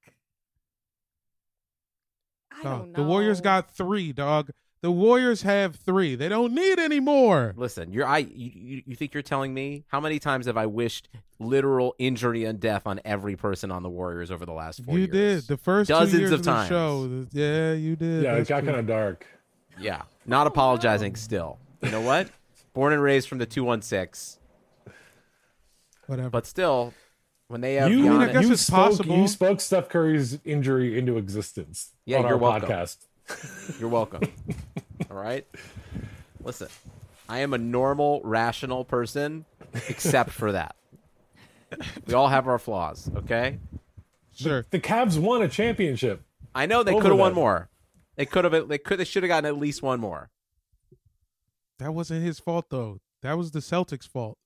I Dog, don't know. the Warriors got three. Dog, the Warriors have three. They don't need any more. Listen, you're I you, you you think you're telling me how many times have I wished literal injury and death on every person on the Warriors over the last four You years? did the first Dozens two years of of, the times. show. Yeah, you did. Yeah, it That's got kind of dark. Yeah, not apologizing. Still, you know what? Born and raised from the two one six, whatever. but still, when they have You, I mean, I guess you it's spoke, possible. You spoke Steph Curry's injury into existence. Yeah, on you're our welcome. podcast. You're welcome. All right. Listen, I am a normal, rational person, except for that. We all have our flaws, okay? sure. The Cavs won a championship. I know they could have won them. more. They could have. They could. They should have gotten at least one more. That wasn't his fault though. That was the Celtics' fault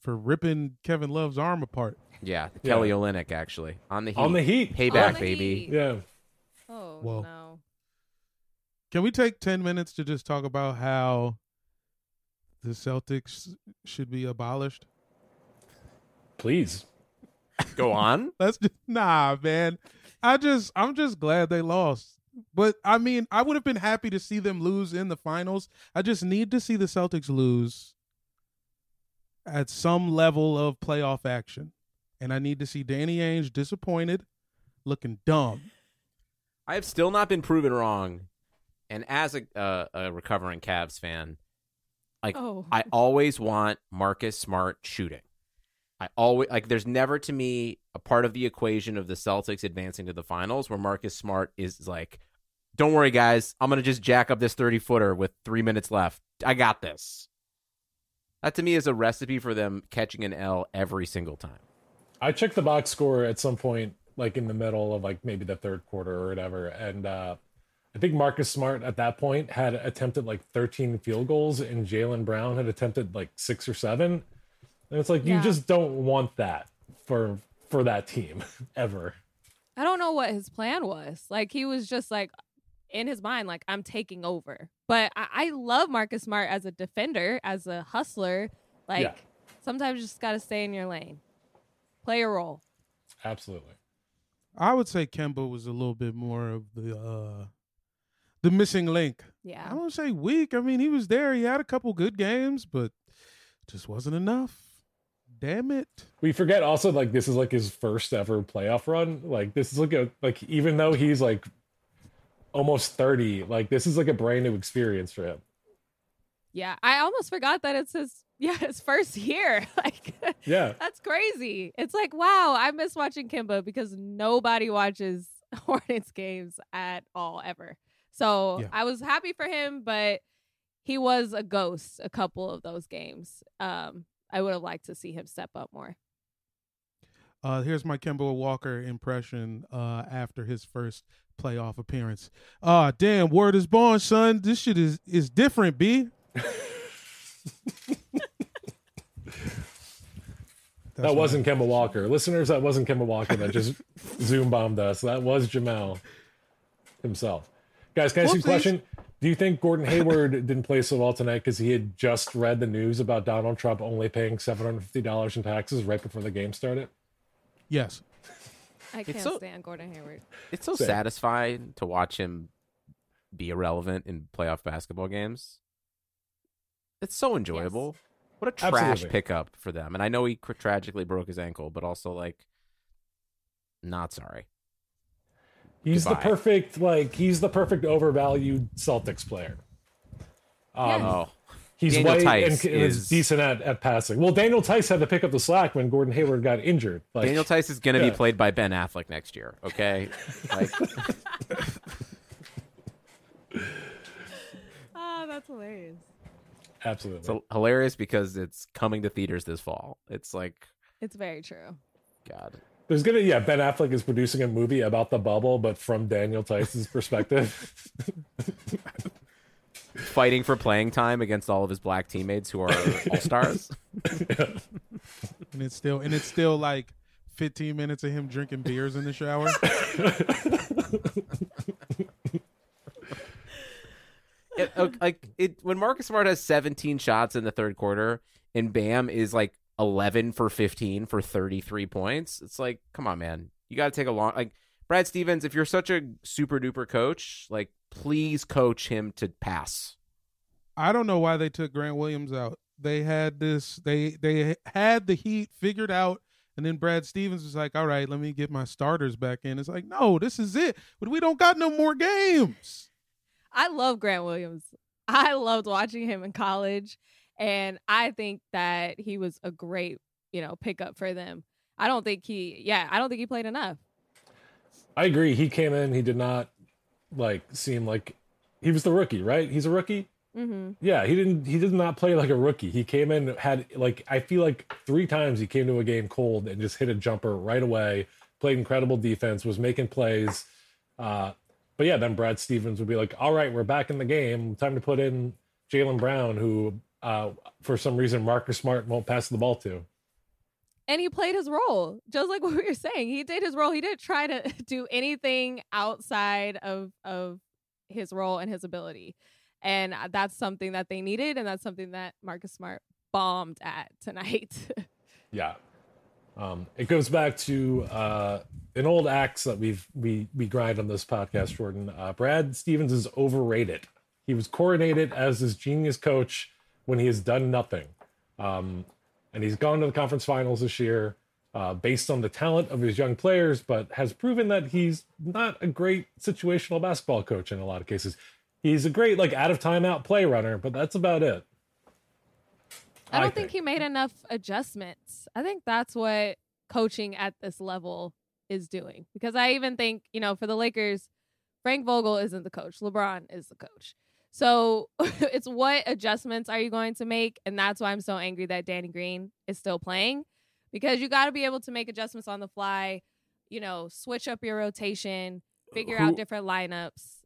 for ripping Kevin Love's arm apart. Yeah, Yeah. Kelly Olynyk actually on the heat. On the Heat. Payback, On the baby. Heat. Yeah. Oh Whoa. no. Can we take 10 minutes to just talk about how the Celtics should be abolished? Please. Go on. Let's just, nah, man. I just, I'm just glad they lost. But I mean, I would have been happy to see them lose in the finals. I just need to see the Celtics lose at some level of playoff action. And I need to see Danny Ainge disappointed, looking dumb. I have still not been proven wrong, and as a uh, a recovering Cavs fan, like Oh. I always want Marcus Smart shooting. I always like. There's never to me a part of the equation of the Celtics advancing to the finals where Marcus Smart is like, "Don't worry, guys, I'm gonna just jack up this 30 footer with three minutes left. I got this." That to me is a recipe for them catching an L every single time. I checked the box score at some point, like in the middle of like maybe the third quarter or whatever, and uh, I think Marcus Smart at that point had attempted like 13 field goals, and Jaylen Brown had attempted like six or seven. And it's like Yeah. you just don't want that for for that team ever. I don't know what his plan was. Like he was just like in his mind, like I'm taking over. But I, I love Marcus Smart as a defender, as a hustler. Like Yeah. sometimes you just gotta stay in your lane. Play a role. Absolutely. I would say Kemba was a little bit more of the uh the missing link. Yeah. I don't say weak. I mean, he was there. He had a couple good games, but just wasn't enough. Damn it. We forget also like this is like his first ever playoff run. Like this is like a like even though he's like almost 30, like this is like a brand new experience for him. Yeah. I almost forgot that it's his yeah, his first year. like Yeah. that's crazy. It's like, wow, I miss watching Kemba because nobody watches Hornets games at all ever. So Yeah. I was happy for him, but he was a ghost a couple of those games. Um, I would have liked to see him step up more. Uh, here's my Kemba Walker impression uh, after his first playoff appearance. Ah, damn, word is born, son. This shit is is different, B. that wasn't Kemba Walker. Listeners, that wasn't Kemba Walker that just zoom bombed us. That was Jamel himself. Guys, can I ask you a question? Do you think Gordon Hayward didn't play so well tonight because he had just read the news about Donald Trump only paying $750 in taxes right before the game started? Yes. I can't so- stand Gordon Hayward. It's so Same. satisfying to watch him be irrelevant in playoff basketball games. It's so enjoyable. What a trash Absolutely. pickup for them. And I know he tragically broke his ankle, but also like not sorry. He's Goodbye. the perfect, like, he's the perfect overvalued Celtics player. Um, Oh. He's Daniel white Theis and, and is is- decent at, at passing. Well, Daniel Theis had to pick up the slack when Gordon Hayward got injured. Like, Daniel Theis is going to yeah. be played by Ben Affleck next year, okay? Like Oh, that's hilarious. Absolutely. it's hilarious because it's coming to theaters this fall. It's like It's very true. god. There's gonna yeah, Ben Affleck is producing a movie about the bubble, but from Daniel Theis's perspective. Fighting for playing time against all of his black teammates who are all-stars. And it's still and it's still like 15 minutes of him drinking beers in the shower. it, uh, like it when Marcus Smart has 17 shots in the third quarter and Bam is like 11 for 15 for 33 points. It's like, come on, man. You got to take a long like Brad Stevens, if you're such a super duper coach, like please coach him to pass. I don't know why they took Grant Williams out. They had this they they had the heat figured out and then Brad Stevens was like, "All right, let me get my starters back in." It's like, "No, this is it. But we don't got no more games." I love Grant Williams. I loved watching him in college, and I think that he was a great, you know, pickup for them. I don't think he, yeah, I don't think he played enough. I agree. He came in, he did not like seem like he was the rookie, right? He's a rookie. Mm-hmm. Yeah, he didn't. He did not play like a rookie. He came in had like I feel like three times he came to a game cold and just hit a jumper right away. Played incredible defense, was making plays. Uh, but yeah, then Brad Stevens would be like, "All right, we're back in the game. Time to put in Jaylen Brown, who uh, for some reason Marcus Smart won't pass the ball to." And he played his role, just like what we were saying. He did his role. He didn't try to do anything outside of of his role and his ability. And uh, that's something that they needed, and that's something that Marcus Smart bombed at tonight. Yeah. Um, it goes back to uh, an old axe that we've we we grind on this podcast, Jordan. Uh, Brad Stevens is overrated. He was coronated as his genius coach when he has done nothing, um, and he's gone to the conference finals this year uh, based on the talent of his young players, but has proven that he's not a great situational basketball coach in a lot of cases. He's a great like out of timeout play runner, but that's about it. I don't I think he made enough adjustments. I think that's what coaching at this level is doing. Because I even think, you know, for the Lakers, Frank Vogel isn't the coach. LeBron is the coach. So it's what adjustments are you going to make? And that's why I'm so angry that Danny Green is still playing. Because you got to be able to make adjustments on the fly, you know, switch up your rotation, figure Who- out different lineups.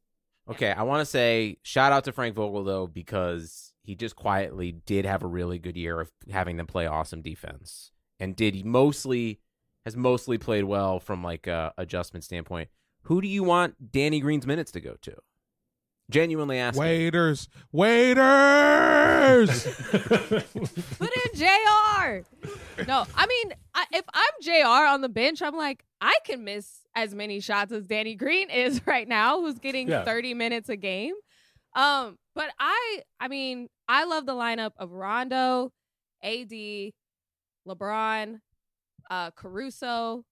Okay, I want to say shout out to Frank Vogel though because he just quietly did have a really good year of having them play awesome defense and did he mostly has mostly played well from like a adjustment standpoint. Who do you want Danny Green's minutes to go to? Genuinely asking. Waiters, waiters. Put in JR. No, I mean, I, if I'm JR on the bench, I'm like, I can miss as many shots as Danny Green is right now, who's getting Yeah. 30 minutes a game. Um, but I, I mean, I love the lineup of Rondo, AD, LeBron, uh, Caruso,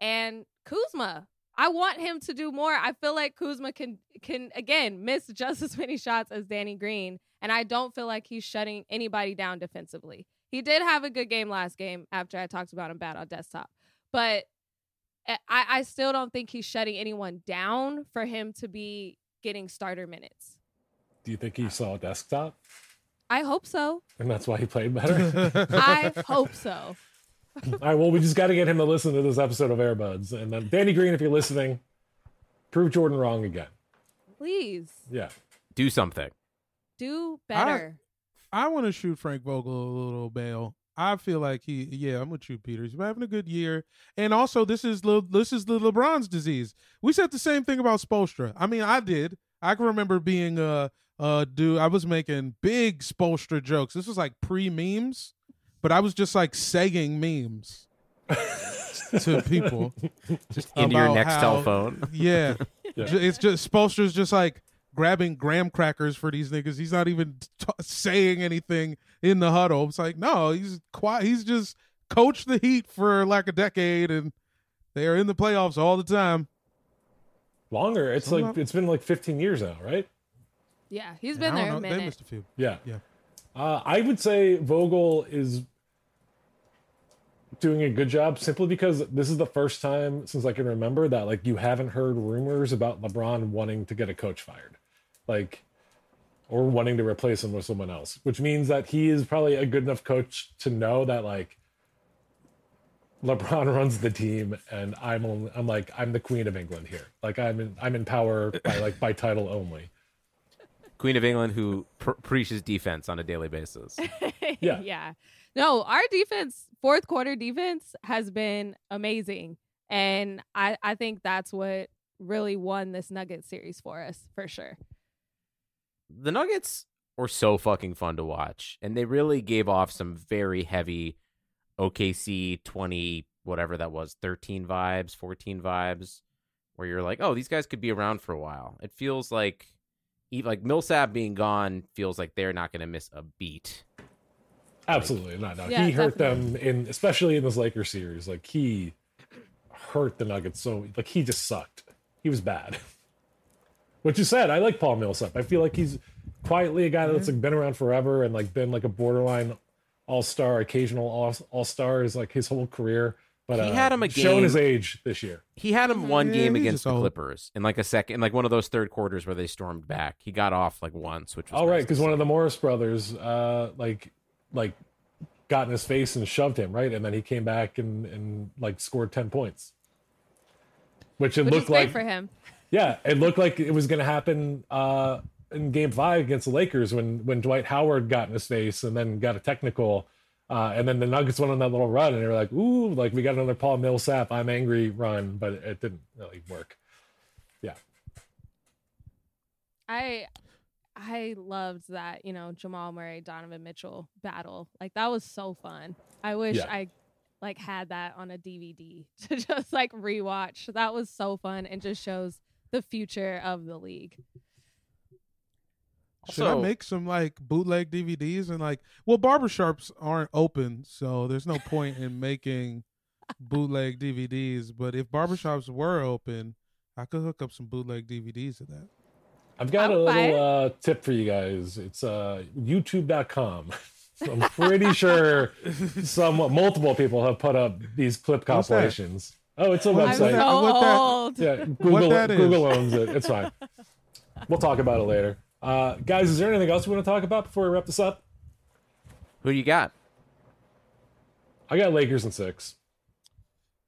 and Kuzma. I want him to do more. I feel like Kuzma can can again miss just as many shots as Danny Green, and I don't feel like he's shutting anybody down defensively. He did have a good game last game after I talked about him bad on desktop, but I, I still don't think he's shutting anyone down for him to be getting starter minutes. Do you think he saw a desktop, I hope so. and that's why he played better? I hope so. All right. Well, we just got to get him to listen to this episode of Airbuds, and then Danny Green, if you're listening, prove Jordan wrong again. Please Yeah. Do something. do better. I want to shoot Frank Vogel a little bail. I feel like he, yeah, I'm with you, Peter. He's having a good year, and also this is Le, this is the LeBron's disease. We said the same thing about Spoelstra. I mean, I did. I can remember being a, uh, dude. I was making big Spoelstra jokes. This was like pre memes, but I was just like saying memes to people. Just into your about next how- telephone. Yeah. Yeah. It's just Spoelstra's just like grabbing graham crackers for these niggas. He's not even t- saying anything in the huddle. It's like, no, he's quiet. He's just coached the Heat for like a decade and they are in the playoffs all the time. Longer. It's Some like of- it's been like 15 years now, right? yeah, he's been there don't a minute. They missed a few. Yeah. Yeah. Uh, I would say Vogel is doing a good job simply because this is the first time since I can remember that like you haven't heard rumors about LeBron wanting to get a coach fired. Like or wanting to replace him with someone else, which means that he is probably a good enough coach to know that like LeBron runs the team and I'm only, I'm like I'm the queen of England here. Like I'm in I'm in power by like by title only. Queen of England who pr- preaches defense on a daily basis. Yeah. yeah. No, our defense, fourth quarter defense, has been amazing. And I, I think that's what really won this Nugget series for us, for sure. the Nuggets were so fucking fun to watch, and they really gave off some very heavy OKC 20, whatever that was, 13 vibes, 14 vibes, where you're like, oh, these guys could be around for a while. It feels like, like Millsap being gone feels like they're not going to miss a beat. Absolutely not. No, Yeah, he hurt definitely. them in, especially in this Lakers series. Like he hurt the Nuggets so like he just sucked. He was bad. Which you said, I like Paul Millsap. I feel like he's quietly a guy that's like been around forever and like been like a borderline all star, occasional all all star is like his whole career. But He uh, had him a shown game- his age this year. He had him one Yeah, game against the old. Clippers in like a second, in like one of those third quarters where they stormed back. He got off like once, which was All right, nice to because one of the Morris brothers, uh, like, like, got in his face and shoved him, right, and then he came back and and like scored ten points, which it Which looked great like, for him. yeah, it looked like it was going to happen uh, in Game Five against the Lakers when when Dwight Howard got in his face and then got a technical, uh, and then the Nuggets went on that little run, and they were like, ooh, like we got another Paul Millsap, I'm angry run, but it didn't really work. Yeah, I I loved that, you know, Jamal Murray, Donovan Mitchell battle. Like that was so fun. I wish Yeah. I like had that on a DVD to just like rewatch. That was so fun and just shows the future of the league. Should I make some like bootleg DVDs and like well barbershops aren't open, so there's no point in making bootleg DVDs. But if barbershops were open, I could hook up some bootleg DVDs of that. I've got I'm a fine. little uh, tip for you guys. It's uh, YouTube.com. So I'm pretty sure some multiple people have put up these clip What's that? compilations. Oh, it's a What I'm is so website. Old. Yeah, Google that is? Google owns it. It's fine. We'll talk about it later. Uh, guys, is there anything else we want to talk about before we wrap this up? Who you got? I got Lakers in six.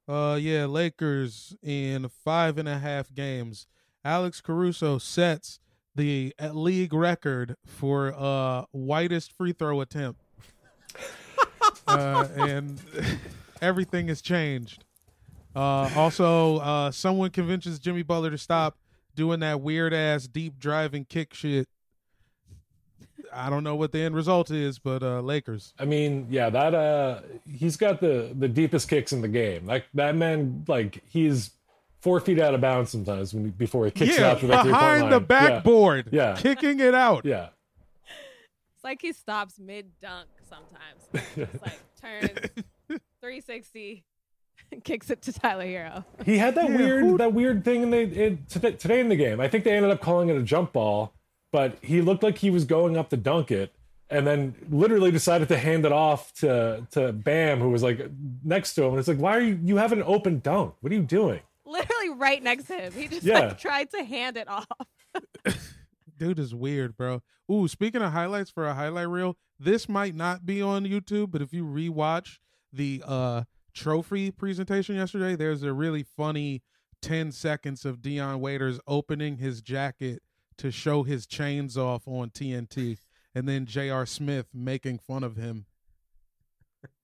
Uh, yeah, Lakers in five and a half games. Alex Caruso sets the uh, league record for uh whitest free throw attempt. uh, and everything has changed. Uh, also, uh, someone convinces Jimmy Butler to stop doing that weird ass deep driving kick shit. I don't know what the end result is, but uh, Lakers. I mean, yeah, that uh, he's got the the deepest kicks in the game. Like that man, like he's four feet out of bounds sometimes when, before he kicks it yeah, out to the three point line. behind the backboard, Yeah. kicking it out. Yeah. It's like he stops mid dunk sometimes. It's like turns 360, kicks it to Tyler Herro. He had that Yeah, weird who- that weird thing in the in, today, today in the game. I think they ended up calling it a jump ball, but he looked like he was going up to dunk it, and then literally decided to hand it off to to Bam, who was like next to him. And it's like, why are you? You have an open dunk. What are you doing? Literally right next to him. He just Yeah. like tried to hand it off. dude is weird, bro. Ooh, speaking of highlights for a highlight reel, this might not be on YouTube, but if you rewatch the uh trophy presentation yesterday, there's a really funny 10 seconds of Dion Waiters opening his jacket to show his chains off on TNT and then J.R. Smith making fun of him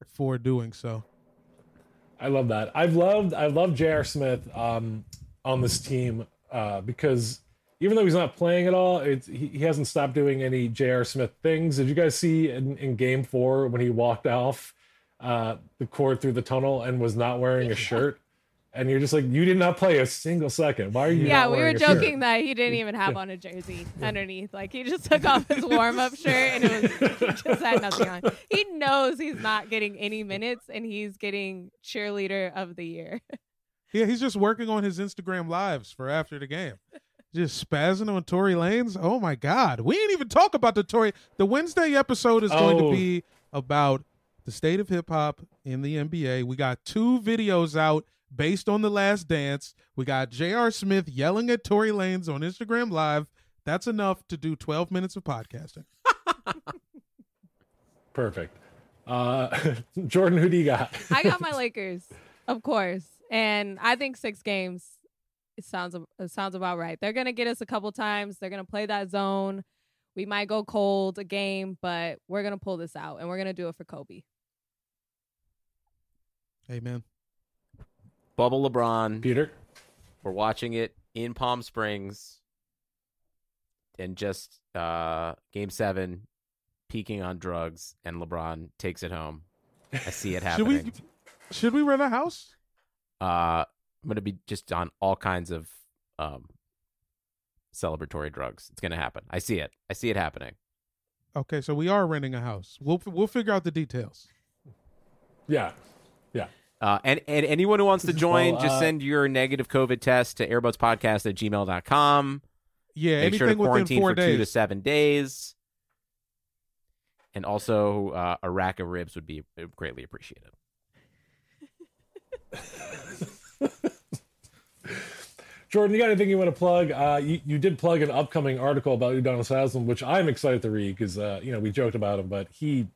for doing so. I love that. I've loved I love J.R. Smith um, on this team uh, because even though he's not playing at all, it's, he, he hasn't stopped doing any J.R. Smith things. Did you guys see in, in Game Four when he walked off uh, the cord through the tunnel and was not wearing a shirt? And you're just like, you did not play a single second. Why are you? Yeah, not we were a joking shirt? that he didn't even have on a jersey underneath. Like he just took off his warm up shirt and it was he just had nothing on. He knows he's not getting any minutes and he's getting cheerleader of the year. Yeah, he's just working on his Instagram lives for after the game. Just spazzing on Tory Lanez. Oh my God. We ain't even talk about the Tory. The Wednesday episode is going Oh. to be about the state of hip hop in the NBA. We got two videos out based on the last dance. We got J.R. Smith yelling at Tory Lanez on Instagram Live. That's enough to do 12 minutes of podcasting. Perfect. Uh, Jordan, who do you got? I got my Lakers, of course, and I think six games. It sounds it sounds about right. They're gonna get us a couple times. They're gonna play that zone. We might go cold a game, but we're gonna pull this out, and we're gonna do it for Kobe. Amen. Bubble LeBron. Peter. We're watching it in Palm Springs, and just uh, Game Seven, peaking on drugs, and LeBron takes it home. I see it Should happening. we should we rent a house? Uh, I'm gonna be just on all kinds of um, celebratory drugs. It's gonna happen. I see it. I see it happening. Okay, so we are renting a house. We'll we'll figure out the details. Yeah. Yeah. Uh, and, and anyone who wants to join, Well, just uh, send your negative COVID test to airbudspodcast at gmail.com. Yeah, Make sure to quarantine four for two to seven days. And also, uh, a rack of ribs would be greatly appreciated. Jordan, you got anything you want to plug? Uh, you, you did plug an upcoming article about Udonis Haslam, which I'm excited to read because uh, you know we joked about him, but he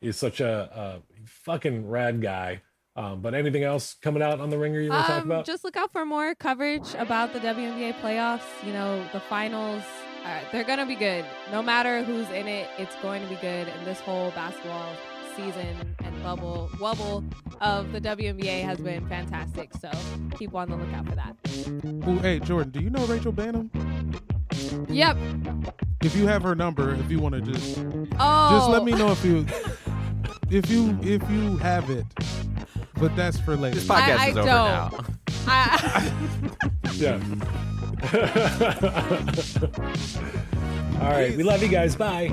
is such a, a fucking rad guy. Um, but anything else coming out on the ringer you want to talk Um, about? Just look out for more coverage about the WNBA playoffs. You know, the finals. Uh, they're gonna be good. No matter who's in it, it's going to be good. And this whole basketball season and bubble wobble of the WNBA has been fantastic. So keep on the lookout for that. Ooh, hey Jordan, do you know Rachel Banham? Yep. If you have her number, if you want to just Oh. just let me know if you if you if you have it. But that's for later. This podcast I- I is over don't. now. I, yeah. All right. We love you guys. Bye.